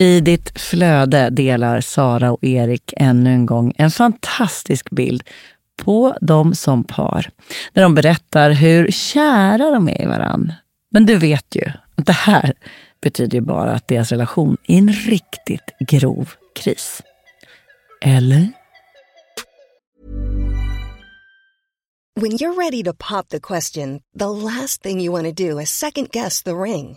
I ditt flöde delar Sara och Erik ännu en gång en fantastisk bild på dem som par. När de berättar hur kära de är i varann. Men du vet ju att det här betyder ju bara att deras relation är en riktigt grov kris. Eller? When you're ready to pop the question, the last thing you want to do is second guess the ring.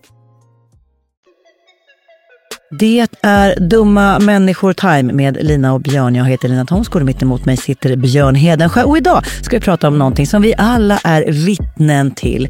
Det är Dumma människor time med Lina och Björn. Jag heter Lina Thomsgård och mitt emot mig sitter Björn Hedensjö. Och idag ska vi prata om någonting som vi alla är vittnen till.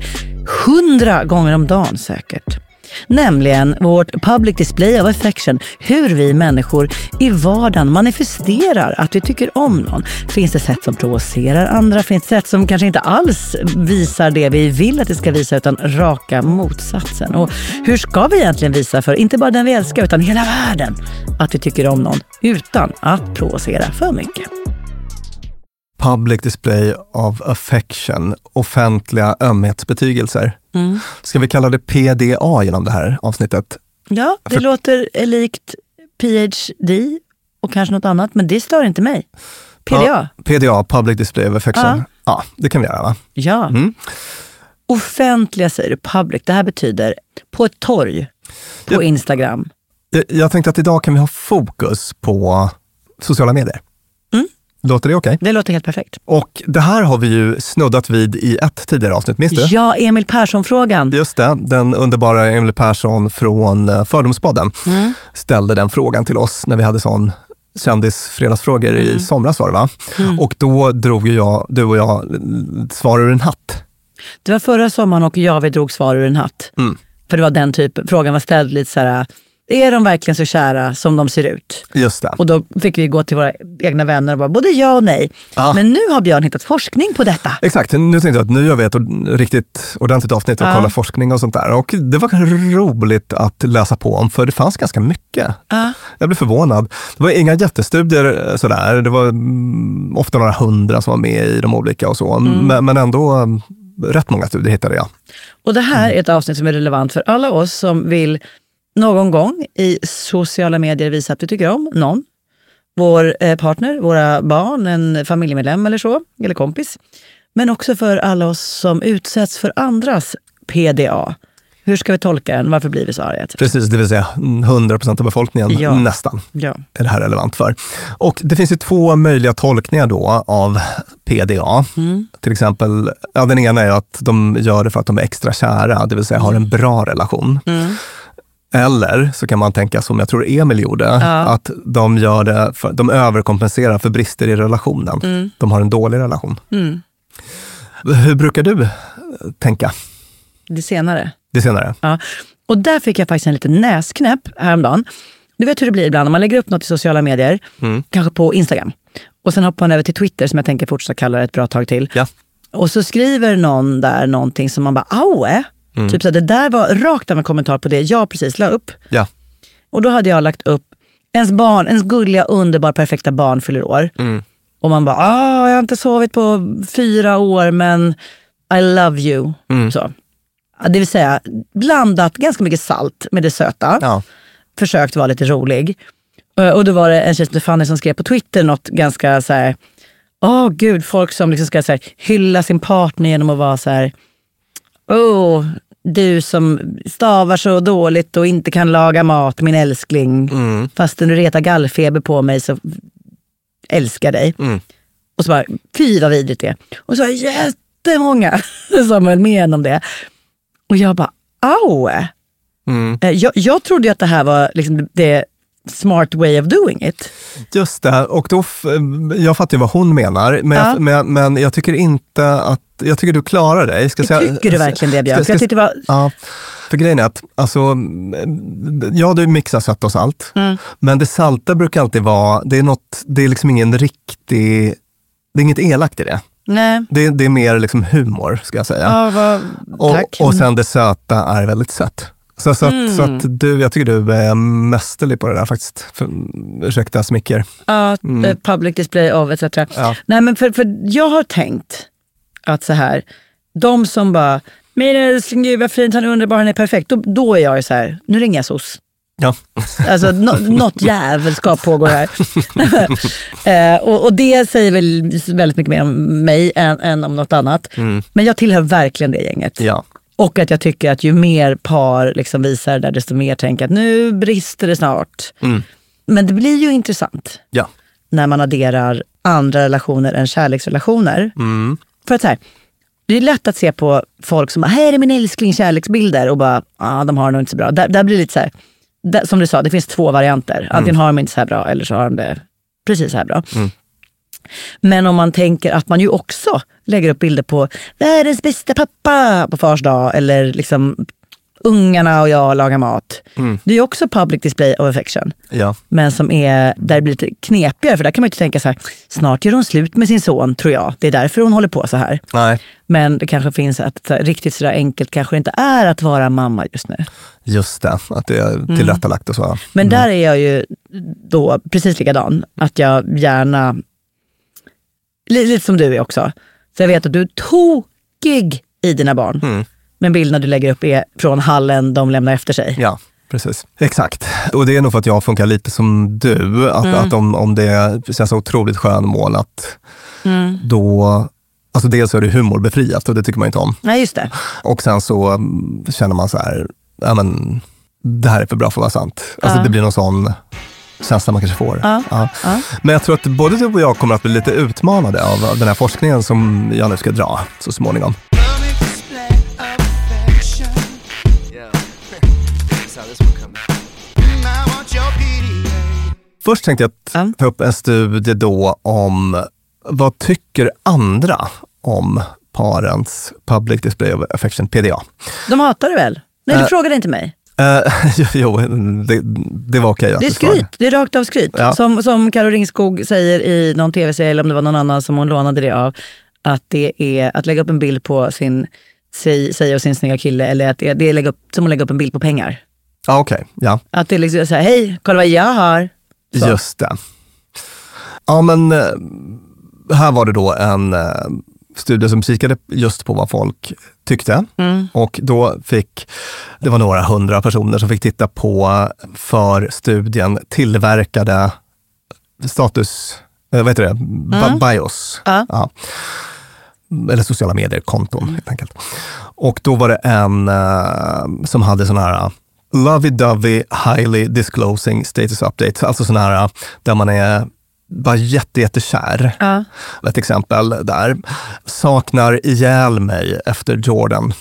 Hundra gånger om dagen säkert. Nämligen vårt public display of affection. Hur vi människor i vardagen manifesterar att vi tycker om någon. Finns det sätt som provocerar andra? Finns det sätt som kanske inte alls visar det vi vill att det ska visa utan raka motsatsen? Och hur ska vi egentligen visa för inte bara den vi älskar utan hela världen att vi tycker om någon utan att provocera för mycket? Public display of affection, offentliga ömhetsbetygelser. Mm. Ska vi kalla det PDA genom det här avsnittet? Ja, det För- låter likt PhD och kanske något annat, men det stör inte mig. PDA? Ja, PDA, public display of affection. Ja. Ja, det kan vi göra va? Ja. Mm. Offentliga säger du, public. Det här betyder på ett torg, på Ja. Instagram. Jag- Jag tänkte att idag kan vi ha fokus på sociala medier. Mm. Låter det okej? Det låter helt perfekt. Och det här har vi ju snuddat vid i ett tidigare avsnitt, minns du? Ja, Emil Persson-frågan. Just det, den underbara Emily Persson från eh, Fördomspodden Mm. ställde den frågan till oss när vi hade sån kändisfredagsfrågor Mm. i somras var det va? Och då drog jag, du och jag svar ur en hatt. Det var förra sommaren och jag vi drog svar ur en hatt. Mm. För det var den typen, frågan var ställd lite så här, är de verkligen så kära som de ser ut? Just det. Och då fick vi gå till våra egna vänner och bara både ja och nej. Ja. Men nu har Björn hittat forskning på detta. Exakt, nu tänkte jag att nu gör vi ett riktigt ordentligt avsnitt och Ja. kollar forskning och sånt där. Och det var roligt att läsa på om, för det fanns ganska mycket. Ja. Jag blev förvånad. Det var inga jättestudier eh, sådär. Det var mm, ofta några hundra som var med i de olika och så. Mm. Men, men ändå mm, rätt många studier hittade jag. Och det här är ett avsnitt som är relevant för alla oss som vill någon gång i sociala medier visa att vi tycker om någon. Vår eh, partner, våra barn, en familjemedlem eller så, eller kompis. Men också för alla oss som utsätts för andras PDA. Hur ska vi tolka den? Varför blir vi så arga? Precis, det vill säga 100 procent av befolkningen Ja. nästan Ja. är det här relevant för. Och det finns ju två möjliga tolkningar då av PDA. Mm. Till exempel, ja, den ena är att de gör det för att de är extra kära, det vill säga har en bra relation. Mm. Eller så kan man tänka som jag tror Emil gjorde, att de, gör det för, de överkompenserar för brister i relationen. De har en dålig relation. Mm. Hur brukar du eh, tänka? Det senare. Det senare? Ja. Och där fick jag faktiskt en liten näsknäpp häromdagen. Du vet hur det blir ibland när man lägger upp något i sociala medier, kanske på Instagram. Och sen hoppar man över till Twitter som jag tänker fortsätta kalla det ett bra tag till. Ja. Och så skriver någon där någonting som man bara, aue. Typ så här, det där var rakt av en kommentar på det jag precis la upp. Ja. Och då hade jag lagt upp, ens barn, ens gulliga, underbar, perfekta barn fyller år. Och man bara, ah, jag har inte sovit på fyra år men I love you. Så. Ja, Det vill säga blandat ganska mycket salt med det söta. Ja. Försökt vara lite rolig. Eh, Och då var det en tjej som Fanny som skrev på Twitter något ganska så här, åh gud, folk som liksom ska så här, hylla sin partner genom att vara så här, åh, du som stavar så dåligt och inte kan laga mat, min älskling. Fastän du retar gallfeber på mig så älskar dig. Och så bara, fy vad vidrigt det är. Och så var jättemånga som höll med om det. Och jag bara, au! Eh, Jag, jag trodde att det här var liksom det smart way of doing it. Just det, och då, jag fattar ju vad hon menar, men, Ja. jag, men, men jag tycker inte att, jag tycker du klarar dig. Ska säga- Tycker du verkligen det Björn? ska- ska- var, Ja, för grejen är att, alltså, ja du mixar sött och salt, Mm. men det salta brukar alltid vara, det är, något, det är liksom ingen riktig, det är inget elakt i det. nej, Det, det är mer liksom humor, ska jag säga. ja, vad, och, och sen det söta är väldigt sött. Så, så, att, så Mm. att du, jag tycker du är mästerlig på det där faktiskt. För, ursäkta smicker. Ja, eh, public display of etc. Mm. Ja. Nej, men för, för jag har tänkt att så här, de som bara, min älskling, gud vad fint, han är underbar, han är perfekt. Då, då är jag så här, nu ringer jag SOS. Ja. Alltså nå, något jävelskap pågår här. eh, och, och det säger väl väldigt mycket mer om mig än, än om något annat. Men jag tillhör verkligen det gänget. Mm. ja. Och att jag tycker att ju mer par liksom visar det, desto mer tänker att nu brister det snart. Mm. Men det blir ju intressant Ja. när man adderar andra relationer än kärleksrelationer. Mm. För att så här, det är lätt att se på folk som bara, här är min älskling kärleksbilder och bara, ah, de har det nog inte så bra. Där, där blir det lite så här, där, som du sa, det finns två varianter. Antingen har de inte så här bra eller så har de det precis så här bra. Men om man tänker att man ju också lägger upp bilder på världens bästa pappa på fars dag eller liksom ungarna och jag lagar mat. Det är också public display of affection. Ja. Men som är, där det blir lite knepigare, för där kan man ju inte tänka så här, snart gör hon slut med sin son tror jag. Det är därför hon håller på så här. Nej, Men det kanske finns att så här, riktigt sådär enkelt kanske det inte är att vara mamma just nu. just det. Att det är tillrättalagt och så. Men där är jag ju då precis likadan. Att jag gärna, lite som du är också. Så jag vet att du är tokig i dina barn. Men bilderna du lägger upp är från hallen de lämnar efter sig. Ja, precis. Exakt. Och det är nog för att jag funkar lite som du. Att, att om, om det känns otroligt skönmålat, då... Alltså dels är det humorbefriat och det tycker man inte om. Nej, just det. Och sen så mm, känner man så här, ja men det här är för bra för att vara sant. Alltså Ja. det blir någon sån känsla man kanske får. Ja, Ja. ja. Men jag tror att både du och jag kommer att bli lite utmanade av den här forskningen som jag nu ska dra så småningom. Först tänkte jag Ja. ta upp en studie då om vad tycker andra om parens public display of affection, PDA. De hatar det väl? Nej, du Äh, frågade inte mig. Eh, jo, det, det var okej. att Det är skryt. Det är rakt av skryt. Ja. Som, som Karo Ringskog säger i någon tv-serie, eller om det var någon annan som hon lånade det av, att det är att lägga upp en bild på sin sig, sig och sin snygga kille, eller att det är, det är lägga upp, som att lägga upp en bild på pengar. Ja, okej. Ja, Att det är liksom så här, hej, kolla vad jag har. Så. just det. Ja, men eh, här var det då en eh, studie som kikade just på vad folk tyckte. Mm. Och då fick, det var några hundra personer som fick titta på för studien tillverkade status, eh, vad heter det, Ba- bios. Mm. Ja. Eller sociala medier-konton helt enkelt. Och då var det en eh, som hade sån här lovey-dovey highly disclosing status updates. Alltså sån här där man är bara jätte, jättekär. Ja. Ett exempel där. Saknar ihjäl mig efter Jordan.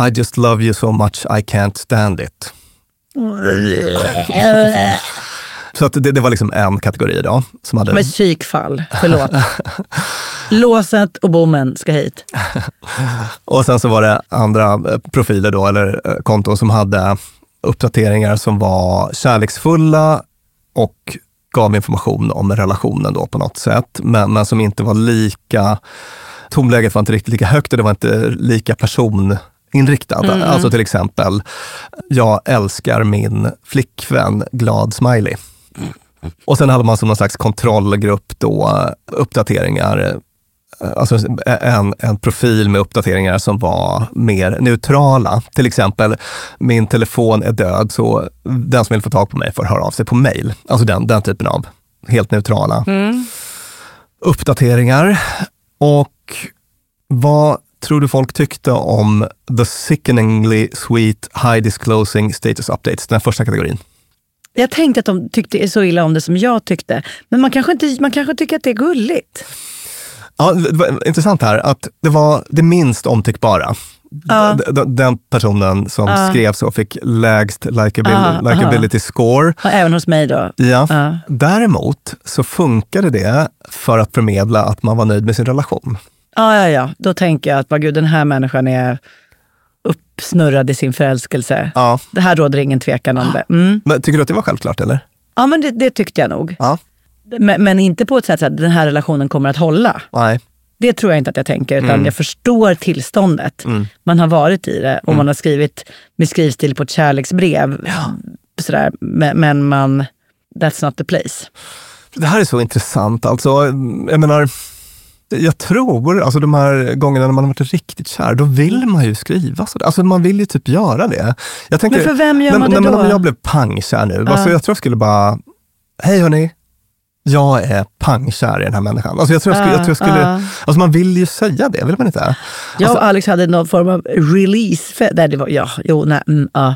I just love you so much I can't stand it. Så att det, det var liksom en kategori då. Som hade, Med psykfall, förlåt. Låset och bommen ska hit. Och sen så var det andra eh, profiler då, eller eh, konton som hade uppdateringar som var kärleksfulla och gav information om relationen då på något sätt, men, men som inte var lika, tonläget var inte riktigt lika högt och det var inte lika personinriktat. Alltså till exempel, jag älskar min flickvän, glad smiley. Och sen hade man som någon slags kontrollgrupp då uppdateringar alltså en, en profil med uppdateringar som var mer neutrala. Till exempel, min telefon är död så den som vill få tag på mig får höra av sig på mail. Alltså den, den typen av helt neutrala uppdateringar. Och vad tror du folk tyckte om the sickeningly sweet high disclosing status updates, den första kategorin? Jag tänkte att de tyckte så illa om det som jag tyckte. Men man kanske, inte, man kanske tycker att det är gulligt. Ja, det var intressant här att det var det minst omtyckbara. D- Den personen som Ja. skrev så fick lägst likeabil- Aha, likability score. Även hos mig då. Ja. Ja. Däremot så funkade det för att förmedla att man var nöjd med sin relation. Ja, ja, ja. Då tänker jag att vad gud, den här människan är uppsnurrad i sin förälskelse. Ja. Det här råder ingen tvekan om det. Mm. Men tycker du att det var självklart eller? Ja, men det, det tyckte jag nog. Ja. Men, men inte på ett sätt att den här relationen kommer att hålla. Nej. Det tror jag inte att jag tänker, utan Mm. jag förstår tillståndet. Man har varit i det och man har skrivit med skrivstil på ett kärleksbrev. Sådär, men, men man, that's not the place. Det här är så intressant. Alltså, jag menar, jag tror, alltså de här gångerna när man har varit riktigt kär, då vill man ju skriva sådär. Alltså man vill ju typ göra det. Jag tänker, Men för vem gör när, man det när, då? När jag blev pangkär nu, alltså jag tror jag skulle bara, hej hörni, jag är pangkär i den här människan. Alltså jag tror jag skulle, jag tror jag skulle Ja, ja. alltså man vill ju säga det, vill man inte? Jag Alltså, och Alex hade någon form av release. Där det var, ja, jo, nej, mm, ja.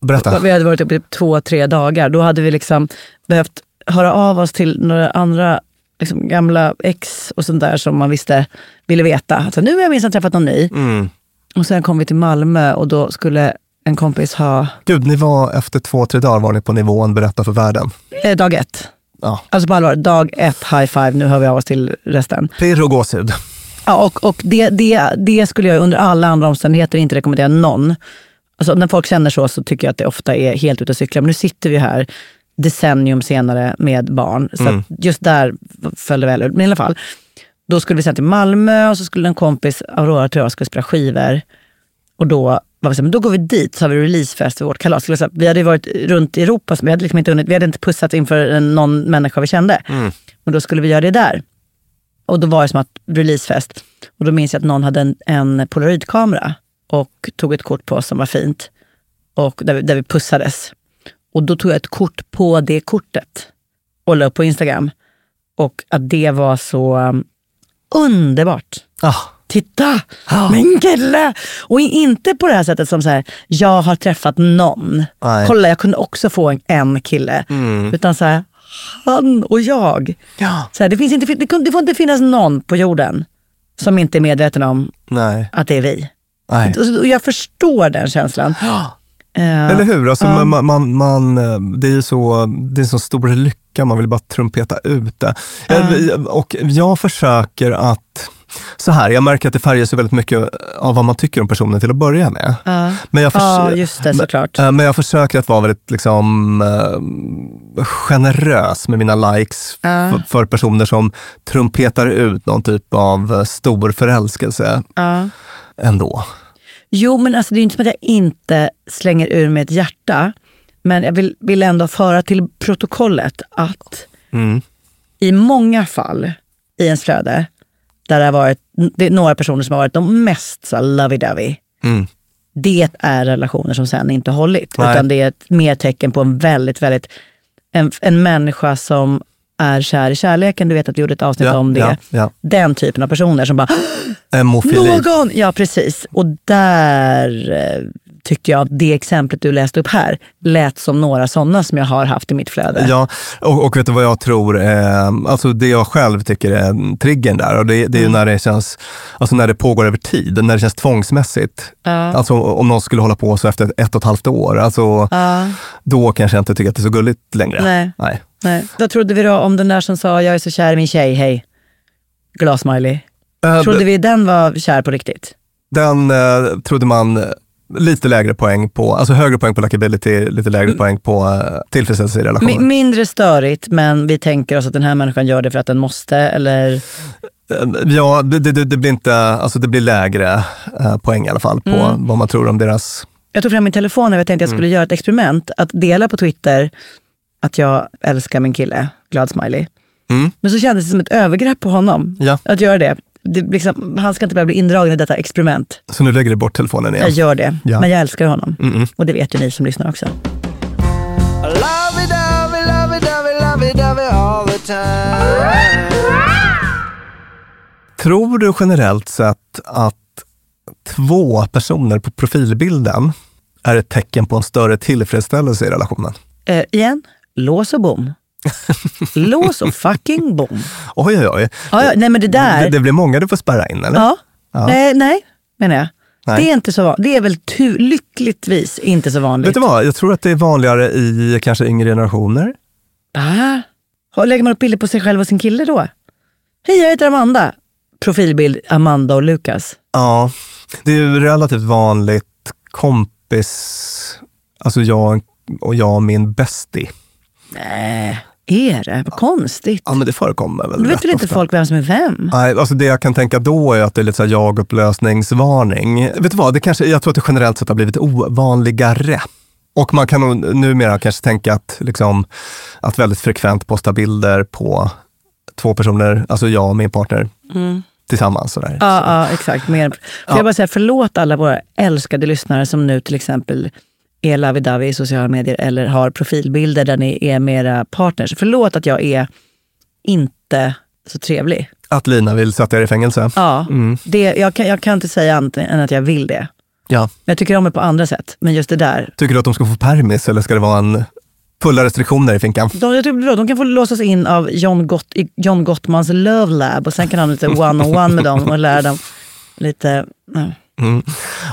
berätta. Vi hade varit uppe i två, tre dagar. Då hade vi liksom behövt höra av oss till några andra liksom, gamla ex och sånt där som man visste ville veta. Alltså, nu har jag minst träffat någon ny. Mm. Och sen kom vi till Malmö och då skulle en kompis ha Gud, ni var efter två, tre dagar var ni på nivån berätta för världen. eh, dag ett. Ja. Alltså på allvar, dag ett, high five, nu hör vi av oss till resten. Pirr och gåshud. Ja, och och det, det, det skulle jag under alla andra omständigheter inte rekommendera någon. Alltså, när folk känner så så tycker jag att det ofta är helt ute och cyklar. Men nu sitter vi här decennium senare med barn. Så Mm. just där föll det väl ut. Men i alla fall, då skulle vi sen till Malmö och så skulle en kompis, Aurora tror jag, skulle spela skivor. Och då var vi så men då går vi dit så har vi releasefest för vårt kalas. Så Vi hade varit runt i Europa, så vi hade, liksom inte, hunnit- vi hade inte pussat inför någon människa vi kände. Och då skulle vi göra det där. Och då var det som att releasefest. Och då minns jag att någon hade en, en polaroidkamera och tog ett kort på oss som var fint. Och där vi, där vi pussades. Och då tog jag ett kort på det kortet och la upp på Instagram. Och att det var så um, underbart. Ah, Titta, min kille! Och inte på det här sättet som så här, jag har träffat någon. Nej. Kolla, jag kunde också få en, en kille. Utan så här, han och jag. ja. Så här, det, finns inte, det, det får inte finnas någon på jorden som inte är medveten om Nej. att det är vi. Nej. Och, jag förstår den känslan. Eh, Eller hur? Alltså, man, man, man, eh, det är ju så, det är så stor lycka, man vill bara trumpeta ut det. Jag- Och jag försöker att, så här, jag märker att det färgas väldigt mycket av vad man tycker om personen till att börja med. ja. Men jag, ja, just det såklart. Eh, Men jag försöker att vara väldigt liksom, eh, generös med mina likes Ja. för personer som trumpetar ut någon typ av eh, stor förälskelse Ja. ändå. Jo, men alltså, det är inte som att jag inte slänger ur med ett hjärta. Men jag vill, vill ändå föra till protokollet att Mm. i många fall i ens flöde, där det har varit det några personer som har varit de mest lovey-dovey. Mm. Det är relationer som sen inte hållit. Nej. Utan det är ett mer tecken på en väldigt, väldigt, en, en människa som är kär i kärleken. Du vet att vi gjorde ett avsnitt Ja, om det. ja, ja. Den typen av personer som bara, Hemofili. någon! Ja, precis. Och där eh, tyckte jag att det exemplet du läste upp här lät som några sådana som jag har haft i mitt flöde. Ja, och, och vet du vad jag tror, eh, alltså det jag själv tycker är triggern där, och det, det är Mm. ju när det känns, alltså när det pågår över tid, när det känns tvångsmässigt. Ja. Alltså om någon skulle hålla på så efter ett, och ett halvt år, alltså, Ja. då kanske jag inte tycker att det är så gulligt längre. Nej. Nej. Nej. Vad trodde vi då om den där som sa jag är så kär i min tjej, hej. Glassmiley. Eh, Trodde vi den var kär på riktigt? Den eh, trodde man eh, lite lägre poäng på, alltså högre poäng på likability, lite lägre poäng på eh, tillfredsställelse i relationen. Mi- mindre störigt, men vi tänker oss att den här människan gör det för att den måste, eller? Eh, Ja, det, det, det blir inte, alltså det blir lägre eh, poäng i alla fall på Mm. vad man tror om deras Jag tog fram min telefon och jag tänkte att jag skulle göra ett experiment. Att dela på Twitter att jag älskar min kille, glad smiley. Mm. Men så kändes det som ett övergrepp på honom Ja. att göra det. det liksom, han ska inte behöva bli indragen i detta experiment. Så nu lägger du bort telefonen igen? Jag gör det, Ja. men jag älskar honom. Mm-mm. Och det vet ju ni som lyssnar också. Tror du generellt sett att två personer på profilbilden är ett tecken på en större tillfredsställelse i relationen? Eh, igen, lås och bom. lås och fucking bom. Oj, oj, oj. Ja, ja, nej men det där. Det, det blir många du får spärra in, eller? ja. Ja. Nej, nej, menar jag. Nej. Det är, inte så, van- det är väl tu- lyckligtvis inte så vanligt. Vet du vad? Jag tror att det är vanligare i kanske yngre generationer. Ah. Lägger man upp bilder på sig själv och sin kille då? Hej, jag heter Amanda. Profilbild Amanda och Lukas. Ja, det är ju relativt vanligt kompis, alltså jag och jag och min bästie. Nej, är det? Vad konstigt. Ja, men det förekommer väl Då vet väl inte ofta. folk vem som är vem? Nej, alltså det jag kan tänka då är att det är lite så jag-upplösningsvarning. Vet du vad, det kanske, jag tror att det generellt sett har blivit ovanligare. Och man kan nog numera kanske tänka att, liksom, att väldigt frekvent posta bilder på två personer, alltså jag och min partner, tillsammans. Sådär. Mm. Ja, ja exakt. Mer. Får jag bara säga förlåt alla våra älskade lyssnare som nu till exempel är lovey-dovey i sociala medier eller har profilbilder där ni är med era partners. Förlåt att jag är inte så trevlig. Att Lina vill sätta er i fängelse. Ja, det, jag, kan, jag kan inte säga annat än att jag vill det. Ja. Men jag tycker om det på andra sätt. Men just det där. Tycker du att de ska få permis eller ska det vara en fulla restriktioner i finkan? De, jag tycker, de kan få låsas in av John, Gott, John Gottmans Love Lab och sen kan han lite one-on-one med dem och lära dem lite... Ja. Mm.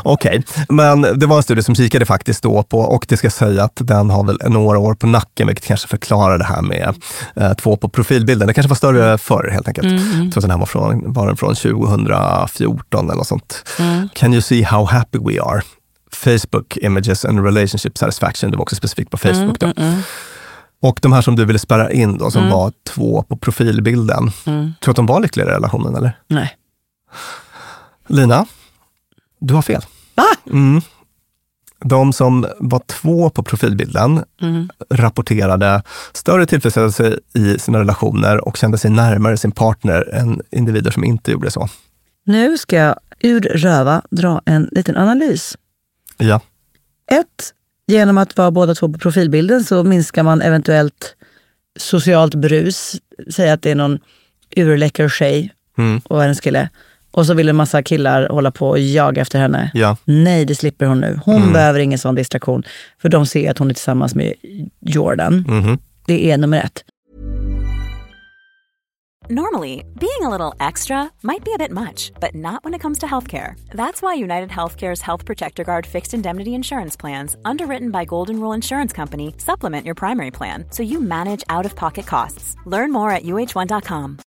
Okej, men det var en studie som kikade faktiskt då på, och det ska säga att den har väl några år på nacken, vilket kanske förklarar det här med eh, två på profilbilden. Det kanske var större förr helt enkelt. Jag tror att den här var från, var den från 2014 eller något sånt. Can you see how happy we are? Facebook Images and Relationship Satisfaction. Det var också specifikt på Facebook. Mm, då. Och de här som du ville spärra in då, som var två på profilbilden. Tror du att de var lyckliga i relationen eller? Nej. Lina, du har fel. Va? Mm. De som var två på profilbilden rapporterade större tillfredsställelse i sina relationer och kände sig närmare sin partner än individer som inte gjorde så. Nu ska jag ur röva dra en liten analys. Ja, Ett, genom att vara båda två på profilbilden så minskar man eventuellt socialt brus. Säg att det är någon urläcker tjej Mm. och hennes kille. Och så vill en massa killar hålla på och jaga efter henne. ja. Nej, det slipper hon nu. Hon behöver ingen sån distraktion. För de ser att hon är tillsammans med Jordan. Mhm. Det är nummer ett. Normally, being a little extra might be a bit much, but not when it comes to healthcare. That's why United Healthcare's Health Protector Guard fixed indemnity insurance plans, underwritten by Golden Rule Insurance Company, supplement your primary plan so you manage out of pocket costs. Learn more at uh1.com.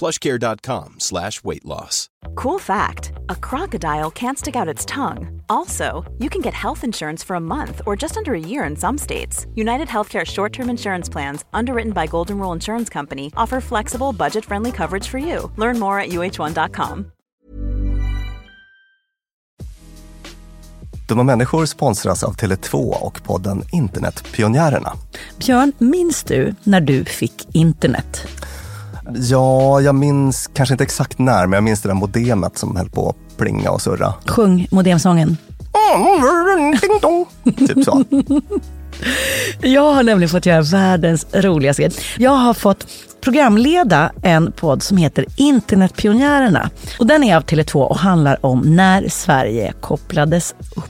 plushcare.com slash weight loss. Cool fact a crocodile can't stick out its tongue. Also, you can get health insurance for a month or just under a year in some states. United Healthcare short term insurance plans, underwritten by Golden Rule Insurance Company, offer flexible, budget friendly coverage for you. Learn more at uh1.com. Dumma människor sponsras av Tele2 och podden Internetpionjärerna. Björn, minns du när du fick internet? Ja, jag minns kanske inte exakt när, men jag minns det där modemet som höll på att plinga och surra. Sjung modemsången. Ding dong. Typ så. Jag har nämligen fått göra världens roligaste. Jag har fått programleda en podd som heter Internetpionjärerna. Och den är av Tele2 och handlar om när Sverige kopplades upp.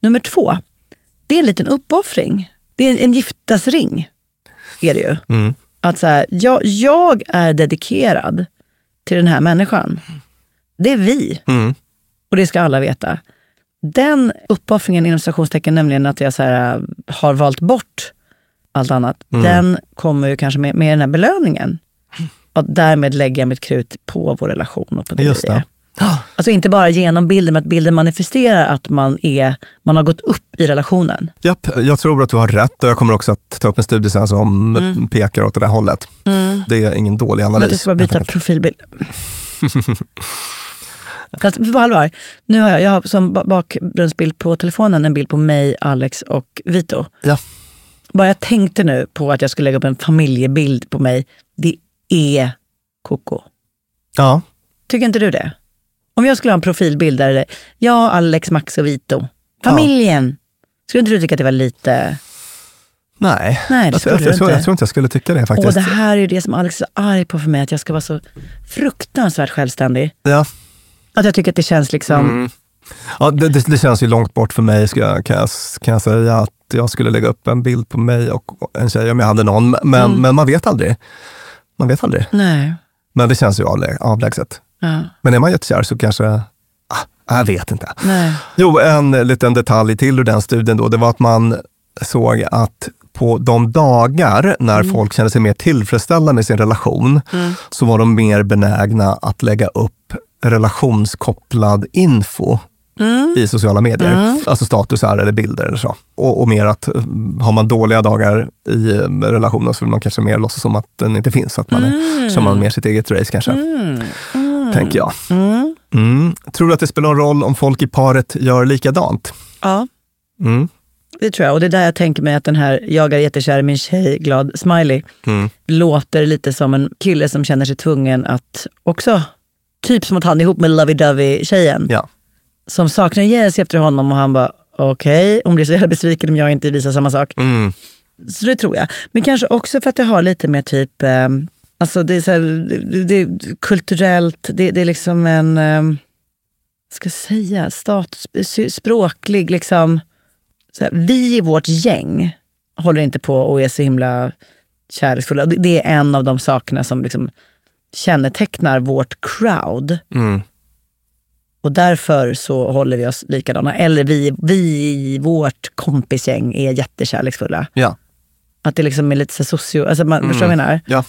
Nummer två. Det är en liten uppoffring. Det är en giftasring. Är det ju. Att så här, jag, jag är dedikerad till den här människan. Det är vi. Och det ska alla veta. Den uppoffringen inom citationstecken, nämligen att jag så här, har valt bort allt annat, den kommer ju kanske med, med den här belöningen. Och därmed lägger jag mitt krut på vår relation och på det Just det. Alltså inte bara genom bilden, men att bilden manifesterar att man, är, man har gått upp i relationen. Japp, jag tror att du har rätt och jag kommer också att ta upp en studie sen som pekar åt det där hållet. Det är ingen dålig Men analys. du ska bara byta profilbild. Fast på allvar, nu har jag, jag har som ba- bakgrundsbild på telefonen en bild på mig, Alex och Vito. Ja. Bara jag tänkte nu på att jag skulle lägga upp en familjebild på mig. Det är koko. ja, Tycker inte du det? Om jag skulle ha en profilbild där det är jag, Alex, Max och Vito. Familjen. Skulle inte du tycka att det var lite... nej. Nej, det jag, jag, jag, tror, inte. jag tror inte jag skulle tycka det Och faktiskt. det här är ju det som Alex är så arg på för mig, att jag ska vara så fruktansvärt självständig. Ja. Att jag tycker att det känns liksom... Ja, det, det, det känns ju långt bort för mig, ska jag, kan, jag, kan jag säga, att jag skulle lägga upp en bild på mig och en tjej om jag hade någon. Men, Mm. men man vet aldrig. Man vet aldrig. Nej. Men det känns ju avlä, avlägset. Ja. Men är man jättekär så kanske, ah, jag vet inte. Nej. Jo, en liten detalj till ur den studien då, det var att man såg att på de dagar när Mm. folk kände sig mer tillfredsställda med sin relation, så var de mer benägna att lägga upp relationskopplad info Mm. i sociala medier. Alltså statusar eller bilder eller så. Och, och mer att eh, har man dåliga dagar i eh, relationen så vill man kanske mer låtsas som att den inte finns. Så att man är, kör man mer sitt eget race kanske. Tänker jag. Mm. Tror du att det spelar någon roll om folk i paret gör likadant? Ja, Mm. det tror jag. Och det är där jag tänker mig att den här jag är jättekär i min tjej, glad smiley, Mm. låter lite som en kille som känner sig tvungen att också, typ som att han är ihop med lovey-dovey-tjejen, Ja. som saknar gäst efter honom och han bara okej, hon blir så jävla besviken om jag inte visar samma sak. Mm. Så det tror jag. Men kanske också för att det har lite mer typ, eh, alltså det är, så här, det, det är kulturellt, det, det är liksom en, eh, ska jag säga, status, språklig liksom, här, vi i vårt gäng håller inte på och är så himla kärleksfulla. Det, det är en av de sakerna som liksom kännetecknar vårt crowd. Mm. Och därför så håller vi oss likadana. Eller vi, vi i vårt kompisgäng är jättekärleksfulla. Ja. Att det liksom är lite så socio... Alltså man, Förstår du vad jag menar? Ja.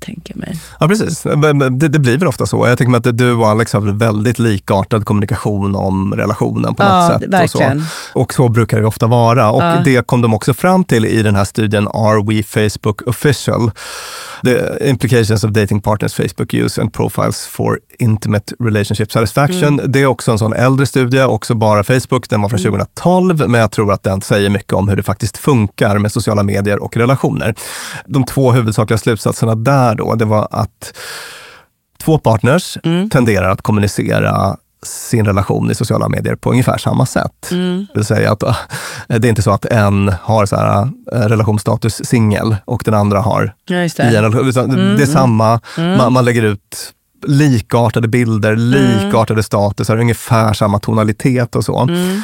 Tänker mig. Ja, precis. Det, det blir väl ofta så. Jag tänker mig att du och Alex har väl väldigt likartad kommunikation om relationen på något Ja, sätt. verkligen. Och, så. och så brukar det ofta vara. Och Ja. det kom de också fram till i den här studien Are We Facebook Official? The implications of dating partners Facebook use and profiles for intimate relationship satisfaction. Mm. Det är också en sån äldre studie, också bara Facebook. Den var från 2012, men jag tror att den säger mycket om hur det faktiskt funkar med sociala medier och relationer. De två huvudsakliga slutsatserna där då, det var att två partners tenderar att kommunicera sin relation i sociala medier på ungefär samma sätt. Mm. Det vill säga att eh, det är inte så att en har så här, eh, relationsstatus singel och den andra har Ja, just i en det. Mm, Det är mm. samma, Mm. man, man lägger ut likartade bilder, likartade statusar, ungefär samma tonalitet och så. Mm.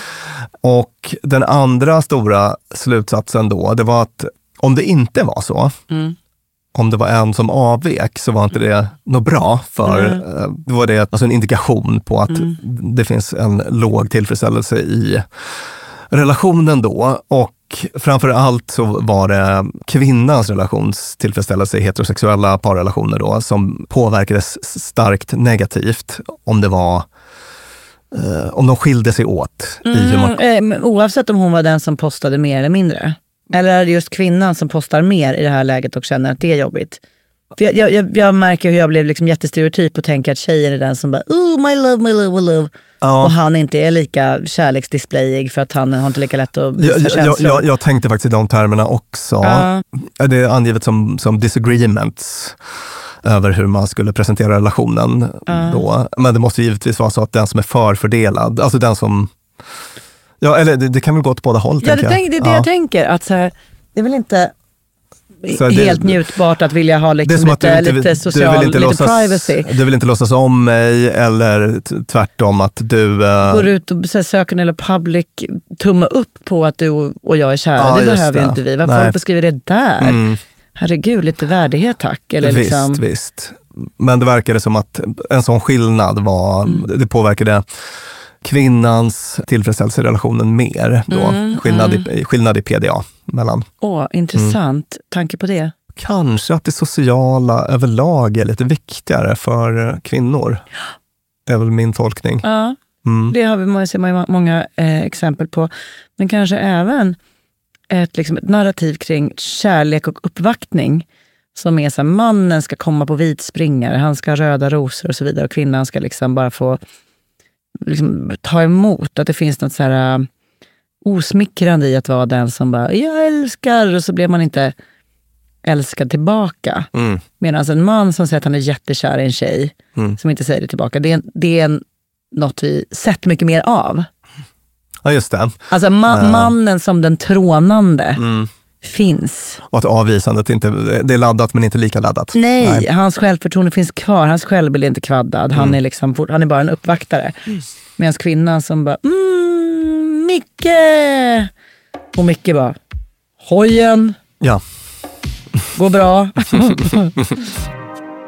Och den andra stora slutsatsen då, det var att om det inte var så, Mm. Om det var en som avvek så var inte det något bra för Mm. eh, då var det alltså en indikation på att Mm. det finns en låg tillfredsställelse i relationen då. Och framför allt så var det kvinnans relationstillfredsställelse i heterosexuella parrelationer då som påverkades starkt negativt om det var eh, om de skilde sig åt i hur man Mm, eh, oavsett om hon var den som postade mer eller mindre. Eller är det just kvinnan som postar mer i det här läget och känner att det är jobbigt? För jag, jag, jag, märker hur jag blev liksom jättestereotyp och tänker att tjejen är den som bara oh my love, my love, my love. Ja. Och han inte är lika kärleksdisplayig för att han har inte lika lätt att visa Jag, jag, känslor. jag, jag tänkte faktiskt i de termerna också. Ja. Det är angivet som, som disagreements över hur man skulle presentera relationen då. Men det måste givetvis vara så att den som är förfördelad, alltså den som... Ja, eller det, det kan väl gå åt båda håll, Ja, det, tänk, det är det Ja. jag tänker. Att så här, det är väl inte Så det- helt njutbart att vilja ha Det liksom som att du lite, inte, lite social, vill inte lite låtsas, privacy. Du vill inte låtsas om mig eller tvärtom att du... eh, Går ut och här, söker eller public tumme upp på att du och- jag är kära. Ja, det behöver ju det. inte vi. Varför folk beskriver det där? Mm. Herregud, lite värdighet tack. Eller visst, liksom, visst. Men det verkade som att en sån skillnad var, Mm. det påverkade kvinnans tillfredsställelse i relationen mer. Då. Mm, skillnad, I, skillnad i PDA. Mellan. Åh, intressant. Tanke på det. Kanske att det sociala överlag är lite viktigare för kvinnor. Det är väl min tolkning. Ja, Mm. det har vi ser man många eh, exempel på. Men kanske även ett, liksom, ett narrativ kring kärlek och uppvaktning. Som är så här, mannen ska komma på vitspringare, han ska ha röda rosor och så vidare. Och kvinnan ska liksom bara få liksom, ta emot. Att det finns något så här, uh, osmickrande i att vara den som bara, jag älskar, och så blir man inte älskad tillbaka. Mm. Medan en man som säger att han är jättekär i en tjej, Mm. som inte säger det tillbaka, det är, det är en, något vi sett mycket mer av. Ja, just det. Alltså ma- Ja. mannen som den trånande Mm. Finns. Och att avvisandet inte, det är laddat men inte lika laddat. Nej, hans självförtroende finns kvar. Hans självbild är inte kvaddad. Han, Mm. är liksom, han är bara en uppvaktare. Medan kvinnan som bara, mm, Micke! Och Micke bara, hojen, Ja. går bra.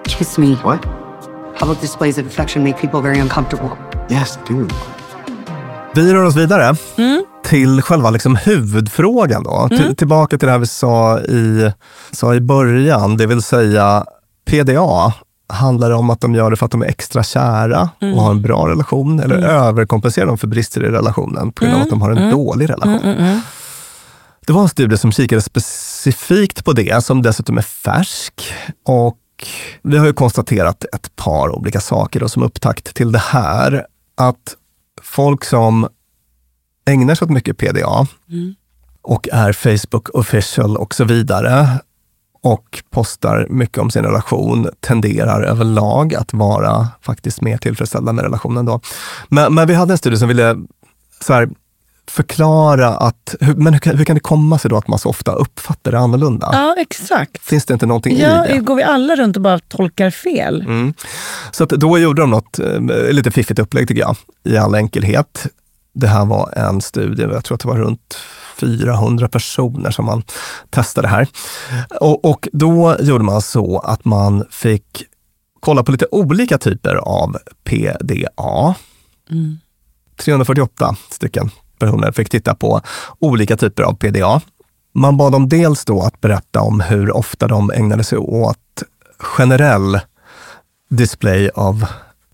Kiss me. What? Public displays of affection make people very uncomfortable. Yes, do. Vi rör oss vidare Mm. till själva liksom huvudfrågan. Då. Till- tillbaka till det här vi sa i, sa i början, det vill säga PDA. Handlar det om att de gör det för att de är extra kära Mm. och har en bra relation? Eller överkompenserar de för brister i relationen på grund av att de har en dålig relation? Mm, Det var en studie som kikade specifikt på det, som dessutom är färsk. Och vi har ju konstaterat ett par olika saker då, som upptakt till det här. Att folk som ägnar sig åt mycket PDA och är Facebook official och så vidare och postar mycket om sin relation tenderar överlag att vara faktiskt mer tillfredsställda med relationen. Då. Men, men vi hade en studie som ville så här, förklara att, hur, men hur kan, hur kan det komma sig då att man så ofta uppfattar det annorlunda? ja, exakt. Finns det inte någonting Ja, i det? går vi alla runt och bara tolkar fel? Mm. Så att då gjorde de något eh, lite fiffigt upplägg tycker jag, i all enkelhet. Det här var en studie, jag tror att det var runt 400 personer som man testade här. Och, och då gjorde man så att man fick kolla på lite olika typer av PDA. 348 stycken personer fick titta på olika typer av PDA. Man bad dem dels då att berätta om hur ofta de ägnade sig åt generell display of,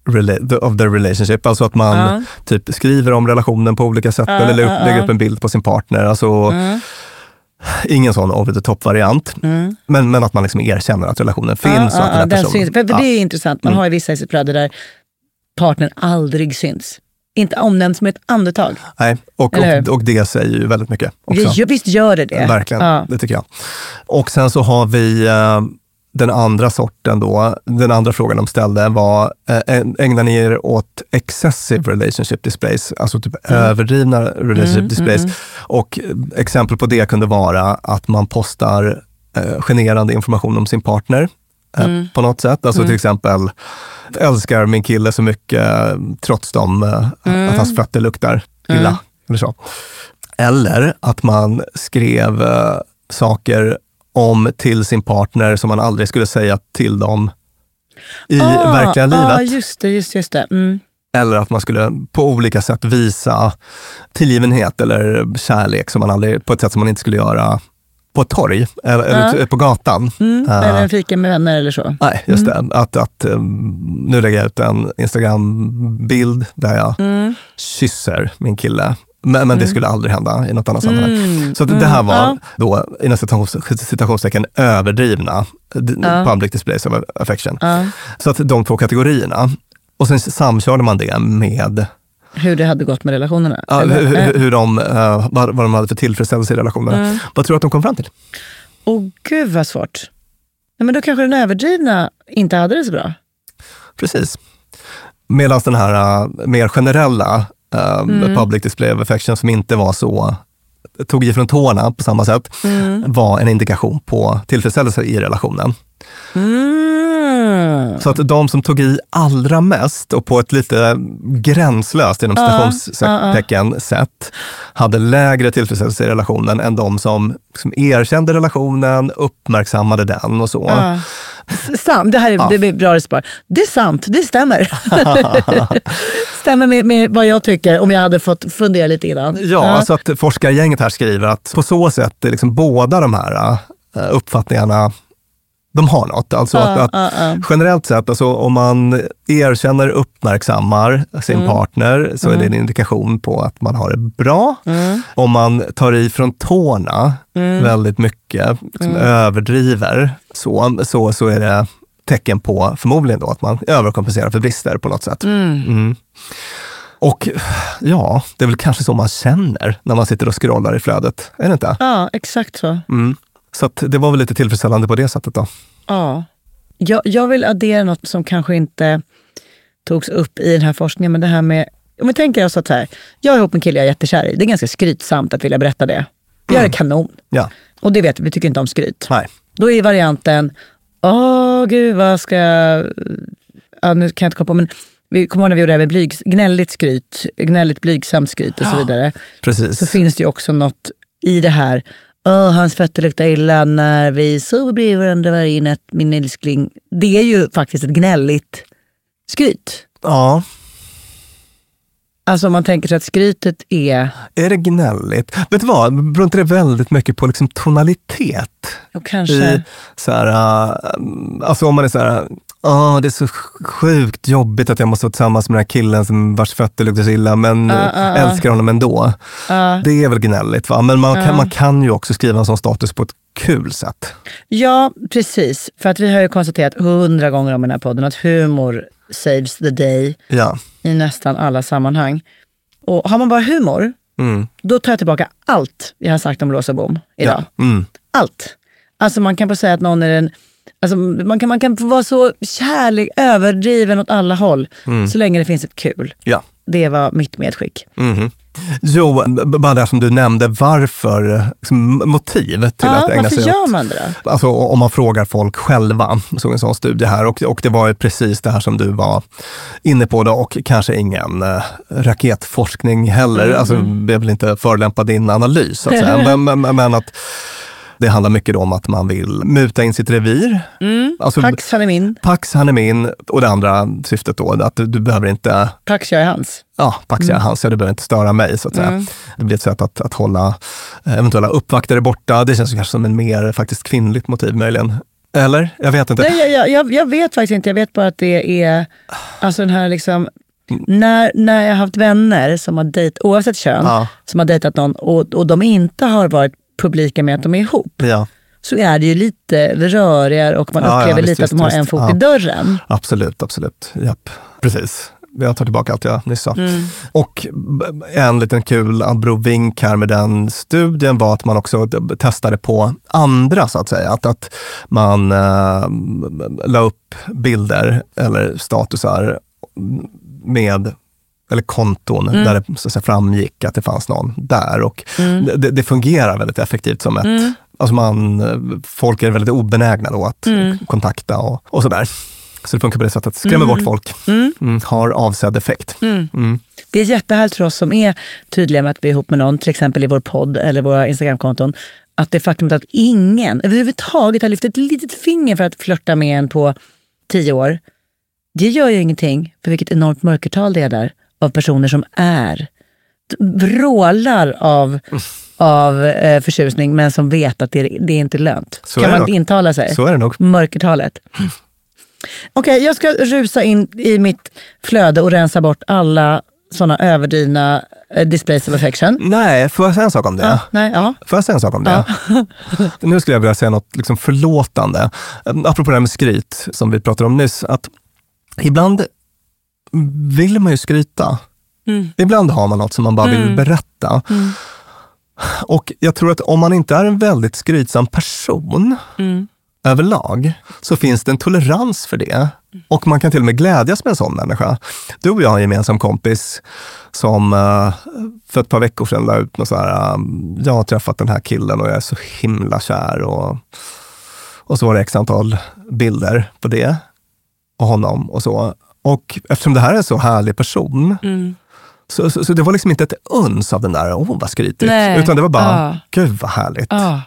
rela- of the relationship. Alltså att man Ja. typ skriver om relationen på olika sätt Ja, eller lägger ja. upp en bild på sin partner. Alltså Mm. ingen sån over the top-variant. Mm. Men, men att man liksom erkänner att relationen finns. Ja, och att ja, den här ja, den personen, syns. För. Det är intressant. Man Mm. har ju vissa flöde där partnern aldrig syns. Inte omnämns med ett andetag. Nej, och, och, och det säger ju väldigt mycket. Också. Gör- visst gör det det. Verkligen, Ja. det tycker jag. Och sen så har vi eh, den andra sorten då, den andra frågan de ställde var, eh, ägnar ni er åt excessive relationship displays, alltså typ överdrivna relationship Mm, displays? mm. Och exempel på det kunde vara att man postar eh, generande information om sin partner Mm. på något sätt. Alltså Mm. till exempel, älskar min kille så mycket eh, trots dem, eh, Mm. att hans fötter luktar illa. Mm. Eller, så. eller att man skrev eh, saker om till sin partner som man aldrig skulle säga till dem i Ah, verkliga livet. Ah, just det, just, just det. Mm. Eller att man skulle på olika sätt visa tillgivenhet eller kärlek som man aldrig, på ett sätt som man inte skulle göra på ett torg eller, Ja. på gatan. Mm. Eh, Eller en fika med vänner eller så. Nej, just Mm. det. Att, att, um, nu lägger jag ut en Instagram-bild där jag Mm. kysser min kille. Men, men det Mm. skulle aldrig hända i något annat sammanhang. Mm. Så att det Mm. här var Ja. då, inom citations- citationstecken, överdrivna Ja. public displays of affection. Ja. Så att de två kategorierna. Och sen samkörde man det med Hur det hade gått med relationerna. ja, eller? hur, Eh. hur, hur de, eh, vad, vad de hade för tillfredsställelse i relationerna. Mm. Vad tror du att de kom fram till? Åh gud vad svårt. Nej, men då kanske den överdrivna inte hade det så bra. Precis. Medan den här uh, mer generella uh, Mm. public display of affection som inte var så, tog i från tårna på samma sätt, Mm. var en indikation på tillfredsställelse i relationen. Mm. Så att de som tog i allra mest och på ett lite gränslöst, inom Ja, citationstecken, sätt, hade lägre tillfredsställelse i relationen än de som, som erkände relationen, uppmärksammade den och så. Ja. S- Sant, det här är, Ja. det är bra svar. Det är sant, det stämmer. stämmer med, med vad jag tycker om jag hade fått fundera lite innan. Ja, så att forskargänget här skriver att på så sätt är liksom båda de här eh, uppfattningarna, de har något. Alltså Ja, att, att ja, ja. Generellt sett, alltså, om man erkänner, uppmärksammar sin Mm. partner så är det en Mm. indikation på att man har det bra. Mm. Om man tar i från tårna Mm. väldigt mycket, liksom Mm. överdriver, så, så, så är det tecken på förmodligen då att man överkompenserar för brister på något sätt. Mm. Mm. Och ja, det är väl kanske så man känner när man sitter och scrollar i flödet, är det inte? Ja, exakt så. Mm. Så det var väl lite tillfredsställande på det sättet då. Ja. Jag, jag vill addera något som kanske inte togs upp i den här forskningen, men det här med om vi tänker oss att så här, jag är ihop med en kille jag är jättekär i. Det är ganska skrytsamt att vilja berätta det. Jag är kanon. Ja. Och det vet vi, vi tycker inte om skryt. Nej. Då är varianten, åh gud vad ska jag... Ja, nu kan jag inte komma på, men vi kommer ihåg när vi gjorde det här med blygs, gnälligt skryt, gnälligt blygsamt skryt och så vidare. Precis. Så finns det ju också något i det här, åh hans fötter luktar illa när vi sover bredvid varandra varje natt, min älskling. Det är ju faktiskt ett gnälligt skryt. Ja, Alltså om man tänker sig att skrytet är, är det gnälligt? Vet du vad, beror inte det väldigt mycket på liksom tonalitet? och kanske, I så här, äh, alltså om man är så här, Åh, det är så sjukt jobbigt att jag måste vara tillsammans med den här killen som vars fötter luktar så illa, men ja, ja. älskar honom ändå. ja. Det är väl gnälligt, va? men man kan, man kan ju också skriva en sån status på ett kul sätt. Ja, precis. För att vi har ju konstaterat hundra gånger om den här podden att humor saves the day Ja. i nästan alla sammanhang. Och har man bara humor, Mm. då tar jag tillbaka allt jag har sagt om Rosa Bom idag. Ja. Mm. Allt. Alltså man kan få säga att någon är en... Alltså man, kan, man kan vara så kärlek, överdriven åt alla håll, Mm. så länge det finns ett kul. Ja. Det var mitt medskick. Mhm. Jo, bara det som du nämnde, varför, liksom, motiv till Ja, att ägna varför sig gör åt man det då? Alltså om man frågar folk själva, såg en sån studie här och, och det var ju precis det här som du var inne på då, och kanske ingen eh, raketforskning heller. Mm, Alltså mm. jag vill inte förolämpa din analys så att säga. men, men, men att det handlar mycket om att man vill muta in sitt revir. Mm. Alltså, Pax, han är min. Pax, han är min. Och det andra syftet då, att du, du behöver inte Pax, jag är hans. Ja, Pax jag är hans, ja, du behöver inte störa mig så att säga. Mm. Det blir ett sätt att, att hålla eh, eventuella uppvaktare borta. Det känns kanske som en mer faktiskt kvinnligt motiv möjligen. Eller? Jag vet inte. Nej, jag, jag, jag, jag vet faktiskt inte. Jag vet bara att det är alltså den här liksom, när, när jag har haft vänner som har dejt, oavsett kön, Ja. som har dejtat någon och, och de inte har varit publika med att de är ihop, Ja, så är det ju lite rörigare och man Ja, ja, upplever visst, lite visst, att de har en fot Ja. i dörren. absolut, absolut. Japp, precis. jag tar tillbaka allt jag nyss sa. Och en liten kul abrovink här med den studien var att man också testade på andra, så att säga. Att, att man äh, la upp bilder eller statusar med eller konton Mm. där det så att säga, framgick att det fanns någon där. Och Mm. det, det fungerar väldigt effektivt som ett... Alltså man, folk är väldigt obenägna då att Mm. kontakta och, och sådär. Så det funkar på det sättet. Skrämmer bort folk. Mm, har avsedd effekt. Mm. Det är jättehärligt för oss som är tydliga med att vi är ihop med någon, till exempel i vår podd eller våra Instagramkonton, att det faktum att ingen överhuvudtaget har lyft ett litet finger för att flörta med en på tio år, det gör ju ingenting för vilket enormt mörkertal det är där av personer som är, vrålar av, av eh, förtjusning men som vet att det, det är inte lönt. Så kan man nog. intala sig? Så är det nog. Mörkertalet. Okej, jag ska rusa in i mitt flöde och rensa bort alla såna överdrivna eh, displays of affection. Nej, får jag säga en sak om det? Ja, nej, ja. Får jag säga en sak om det? nu skulle jag vilja säga något liksom förlåtande. Apropå det här med skryt som vi pratade om nyss. Att ibland vill man ju skryta. Ibland har man något som man bara vill berätta. Och jag tror att om man inte är en väldigt skrytsam person överlag, så finns det en tolerans för det. Och man kan till och med glädjas med en sån människa. Du och jag har en gemensam kompis som eh, för ett par veckor sedan la ut något så här, eh, jag har träffat den här killen och jag är så himla kär. Och, och så var det x antal bilder på det och honom och så. Och eftersom det här är en så härlig person, så, så, så det var liksom inte ett uns av den där, åh vad skrytigt. Nej. Utan det var bara, Ja. gud vad härligt. Ah,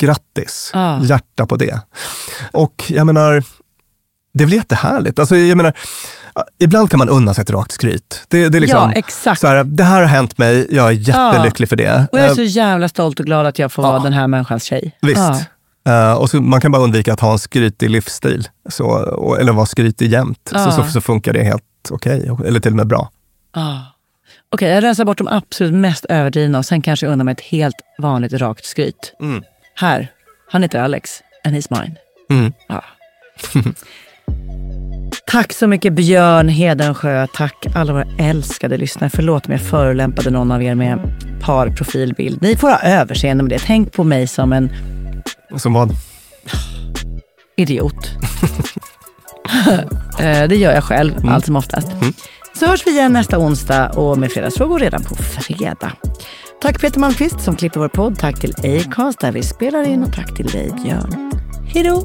Grattis! Ja. Hjärta på det. Och jag menar, det är väl jättehärligt. Alltså, jag menar, ibland kan man unna sig ett rakt skryt. Det, det är liksom, Ja, exakt. Så här, det här har hänt mig, jag är jättelycklig för det. och jag är Eh, så jävla stolt och glad att jag får vara den här människans tjej. Visst. Eh, och så, man kan bara undvika att ha en skrytig livsstil. Så, och, eller vara skrytig jämt. Ja. Så, så, så funkar det helt okej. eller till och med bra. Ah. Okej, jag rensar bort de absolut mest överdrivna och sen kanske jag undrar mig ett helt vanligt rakt skryt. Mm. Här, han heter Alex and he's mine. Mm. Ja. Tack så mycket Björn Hedensjö. Tack alla våra älskade lyssnare. Förlåt om jag förolämpade någon av er med parprofilbild. Ni får ha överseende med det. Tänk på mig som en Som vad? idiot. Eh, det gör jag själv allt som oftast. Så hörs vi igen nästa onsdag och med fredagsfrågor redan på fredag. Tack Peter Malmqvist som klipper vår podd. Tack till Acast där vi spelar in och tack till dig Björn. Hej då!